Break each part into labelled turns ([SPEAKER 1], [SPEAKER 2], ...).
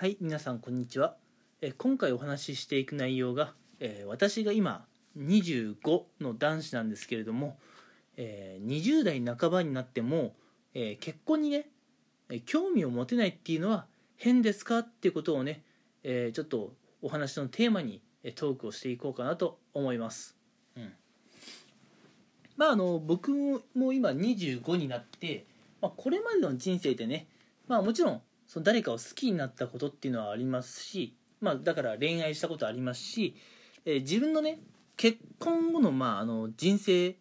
[SPEAKER 1] はい皆さんこんにちはえ今回お話ししていく内容が、えー私が今25の男子なんですけれども、えー20代半ばになっても、えー結婚にねえ興味を持てないっていうのは変ですかっていうことをね、えーちょっとお話のテーマにえトークをしていこうかなと思います。うんまああの僕も今25になって、まあ、これまでの人生でね、まあ、もちろんその誰かを好きになったことっていうのはありますし、まあ、だから恋愛したことありますし、えー自分のね結婚後の,、まああの人生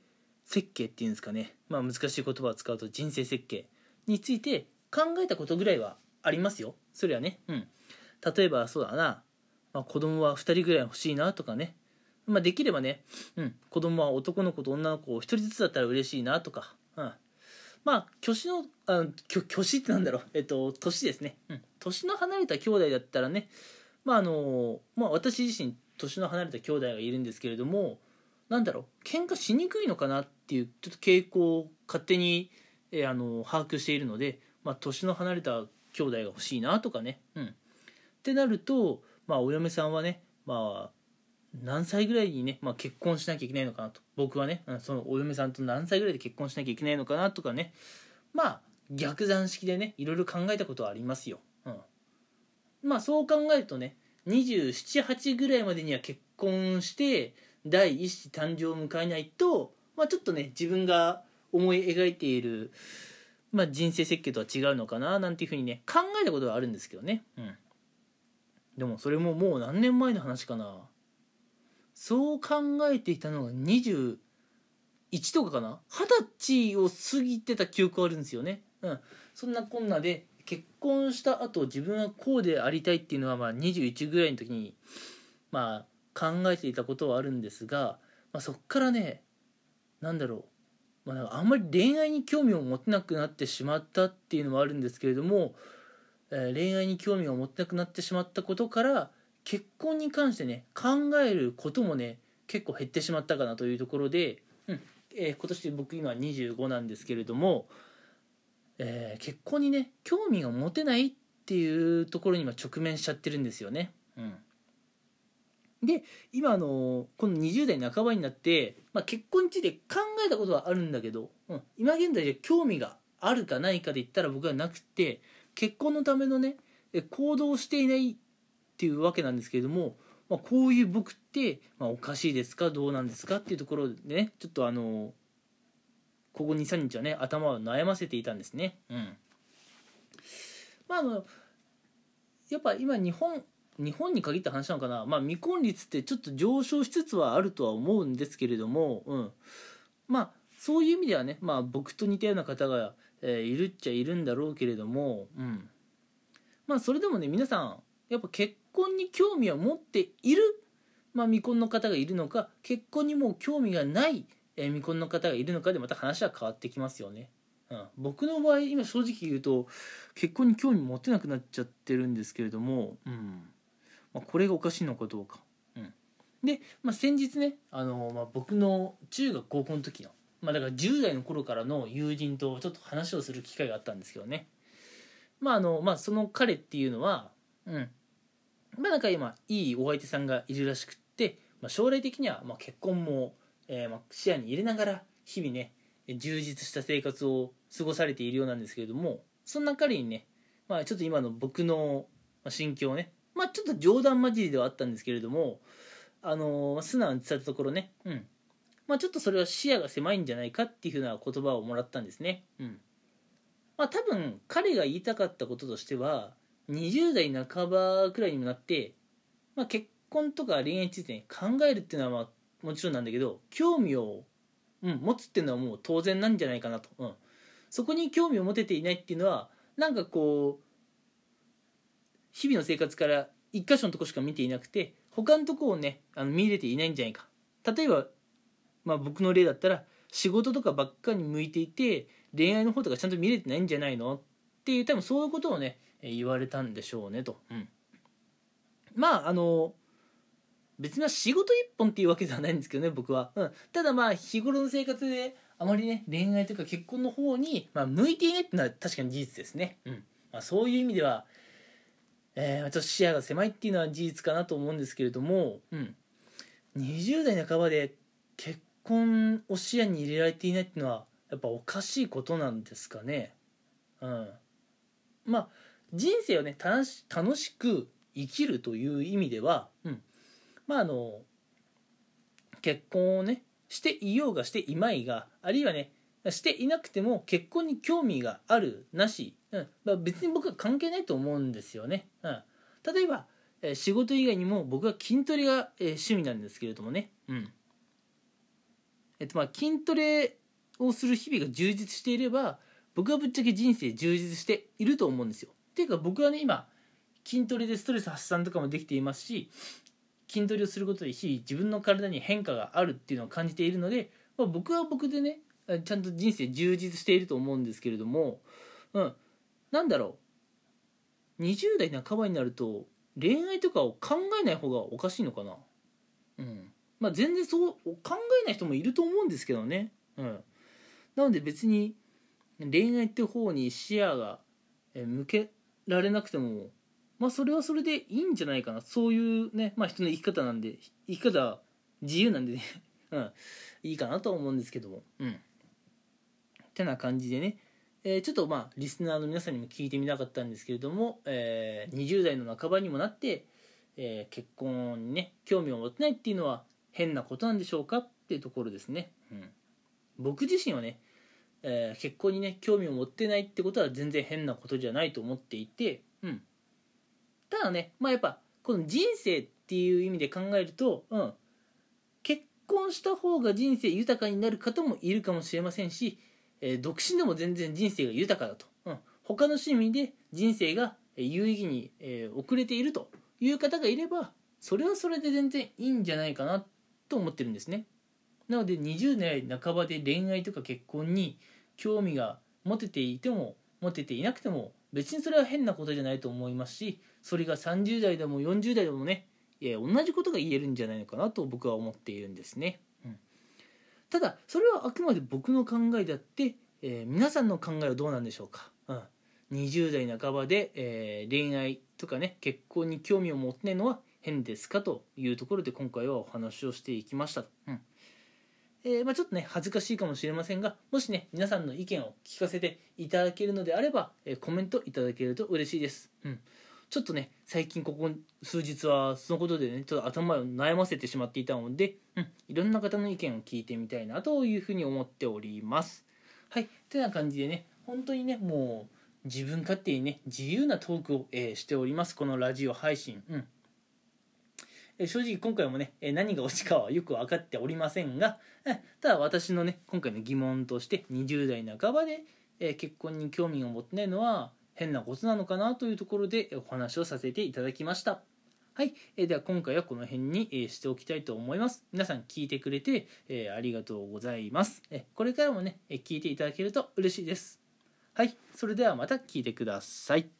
[SPEAKER 1] 設計っていうんですかね、まあ、難しい言葉を使うと人生設計について考えたことぐらいはありますよ。それはね。うん。例えばそうだな、まあ、子供は2人ぐらい欲しいなとかね。まあ、できればね、うん、子供は男の子と女の子を1人ずつだったら嬉しいなとか、うん、まあ年のあきょ年ってなんだろう。えっと年ですね、うん、年の離れた兄弟だったらねまああのまあ私自身年の離れた兄弟がいるんですけれどもなんだろう。喧嘩しにくいのかなっていうちょっと傾向を勝手に、えーあの把握しているので、まあ、年の離れた兄弟が欲しいなとかね、うん、ってなると、まあ、お嫁さんはね、まあ、何歳ぐらいにね、まあ、結婚しなきゃいけないのかなと。僕はねそのお嫁さんと何歳ぐらいで結婚しなきゃいけないのかなとかね。まあ逆算式でねいろいろ考えたことはありますよ、うん、まあそう考えるとね278ぐらいまでには結婚して第一子誕生を迎えないと、まあ、ちょっとね自分が思い描いている、まあ、人生設計とは違うのかななんていうふうにね考えたことはあるんですけどね、うん、でもそれももう何年前の話かな。そう考えていたのが21とかかな？二十歳を過ぎてた記憶あるんですよね。うん、そんなこんなで結婚した後自分はこうでありたいっていうのはまあ21ぐらいの時にまあ考えていたことはあるんですが、まあ、そっからねなんだろう、まあ、あんまり恋愛に興味を持てなくなってしまったっていうのもあるんですけれども、えー恋愛に興味を持てなくなってしまったことから結婚に関してね考えることもね結構減ってしまったかなというところで、うんえー今年僕今25なんですけれども、えー結婚にね興味が持てないっていうところに今直面しちゃってるんですよね。うん、で今あのこの20代半ばになって、まあ、結婚について考えたことはあるんだけど、うん、今現在じゃ興味があるかないかで言ったら僕はなくて結婚のためのねえ行動していないっていうわけなんですけれども、まあ、こういう僕って、まあ、おかしいですかどうなんですかっていうところでねちょっとあのここ23日はね頭を悩ませていたんですね。うん、まああのやっぱ今日本日本に限った話なのかな、まあ、未婚率ってちょっと上昇しつつはあるとは思うんですけれども、うん、まあそういう意味ではね、まあ、僕と似たような方が、えーいるっちゃいるんだろうけれども、うん、まあそれでもね皆さんやっぱ結婚に興味を持っている、まあ、未婚の方がいるのか結婚にもう興味がない、えー未婚の方がいるのかでまた話は変わってきますよね。うん、僕の場合今正直言うと結婚に興味持てなくなっちゃってるんですけれども、うん。まあ、これがおかしいのかどうか。うん、で、まあ、先日ねあの、まあ、僕の中学高校の時の、まあ、だから10代の頃からの友人とちょっと話をする機会があったんですけどね。まああのまあその彼っていうのはうん。まあなんか今いいお相手さんがいるらしくって、まあ、将来的にはまあ結婚も、えーまあ視野に入れながら日々ね充実した生活を過ごされているようなんですけれどもそんな彼にね、まあ、ちょっと今の僕の心境をねまあちょっと冗談交じりではあったんですけれどもあのまあ素直に伝えたところねうん。まあちょっとそれは視野が狭いんじゃないかっていうふうな言葉をもらったんですね。うん。まあ多分彼が言いたかったこととしては20代半ばくらいにもなって、まあ、結婚とか恋愛について、ね、考えるっていうのはまあもちろんなんだけど興味を、うん、持つっていうのはもう当然なんじゃないかなと、うん、そこに興味を持てていないっていうのはなんかこう日々の生活から一箇所のとこしか見ていなくて他のとこをねあの見れていないんじゃないか。例えば、まあ、僕の例だったら仕事とかばっかり向いていて恋愛の方とかちゃんと見れてないんじゃないの？っていう多分そういうことをね言われたんでしょうねと、うん、まああの別に仕事一本っていうわけではないんですけどね僕は、うん、ただまあ日頃の生活であまりね恋愛というか結婚の方に、まあ、向いていないっていうのは確かに事実ですね、うん。まあ、そういう意味ではえー、ちょっと視野が狭いっていうのは事実かなと思うんですけれども、うん、20代半ばで結婚を視野に入れられていないっていうのはやっぱおかしいことなんですかね。うん、まあ人生をね楽し楽しく生きるという意味では、うん、まああの結婚をねしていようがしていまいがあるいはねしていなくても結婚に興味があるなし、うん。まあ、別に僕は関係ないと思うんですよね。うん、例えば、えー、仕事以外にも僕は筋トレが、えー、趣味なんですけれどもね、うん。えっと、まあ筋トレをする日々が充実していれば僕はぶっちゃけ人生充実していると思うんですよ。ていうか僕はね今筋トレでストレス発散とかもできていますし筋トレをすることで日々自分の体に変化があるっていうのを感じているので、まあ、僕は僕でねちゃんと人生充実していると思うんですけれども、うん、なんだろう。20代半ばになると恋愛とかを考えない方がおかしいのかな。うん。まあ全然そう考えない人もいると思うんですけどね。うん。なので別に恋愛って方に視野が向けられなくてもまあそれはそれでいいんじゃないかな。そういうねまあ人の生き方なんで生き方自由なんでね。うん。いいかなと思うんですけども。うん。てな感じでね、えー、ちょっとまあリスナーの皆さんにも聞いてみたかったんですけれども、えー、20代の半ばにもなって、えー、結婚にね興味を持ってないっていうのは変なことなんでしょうかっていうところですね、うん、僕自身はね、えー、結婚にね興味を持ってないってことは全然変なことじゃないと思っていて、うん、ただねまあやっぱこの人生っていう意味で考えると、うん、結婚した方が人生豊かになる方もいるかもしれませんしえー、独身でも全然人生が豊かだと、うん、他の趣味で人生が有意義に、えー、遅れているという方がいればそれはそれで全然いいんじゃないかなと思ってるんですね。なので20代半ばで恋愛とか結婚に興味が持てていても持てていなくても別にそれは変なことじゃないと思いますしそれが30代でも40代でもねいや同じことが言えるんじゃないのかなと僕は思っているんですね。ただそれはあくまで僕の考えであって、えー、皆さんの考えはどうなんでしょうか、うん、20代半ばで、えー、恋愛とかね結婚に興味を持ってないのは変ですかというところで今回はお話をしていきました、うん。えー、まあ、ちょっとね恥ずかしいかもしれませんがもしね皆さんの意見を聞かせていただけるのであれば、えコメントいただけると嬉しいです、うん。ちょっとね、最近ここ数日はそのことでね、ちょっと頭を悩ませてしまっていたので、うん、いろんな方の意見を聞いてみたいなというふうに思っております。はい、てな感じでね、本当にね、もう自分勝手にね、自由なトークを、えー、しております、このラジオ配信。うん。正直今回もね何が落ちかはよく分かっておりませんがただ私のね今回の疑問として20代半ばで結婚に興味を持ってないのは変なことなのかなというところでお話をさせていただきました。はい、え、では今回はこの辺に、え、しておきたいと思います。皆さん聞いてくれて、え、ありがとうございます。えこれからもね、え聞いていただけると嬉しいです。はい、それではまた聞いてください。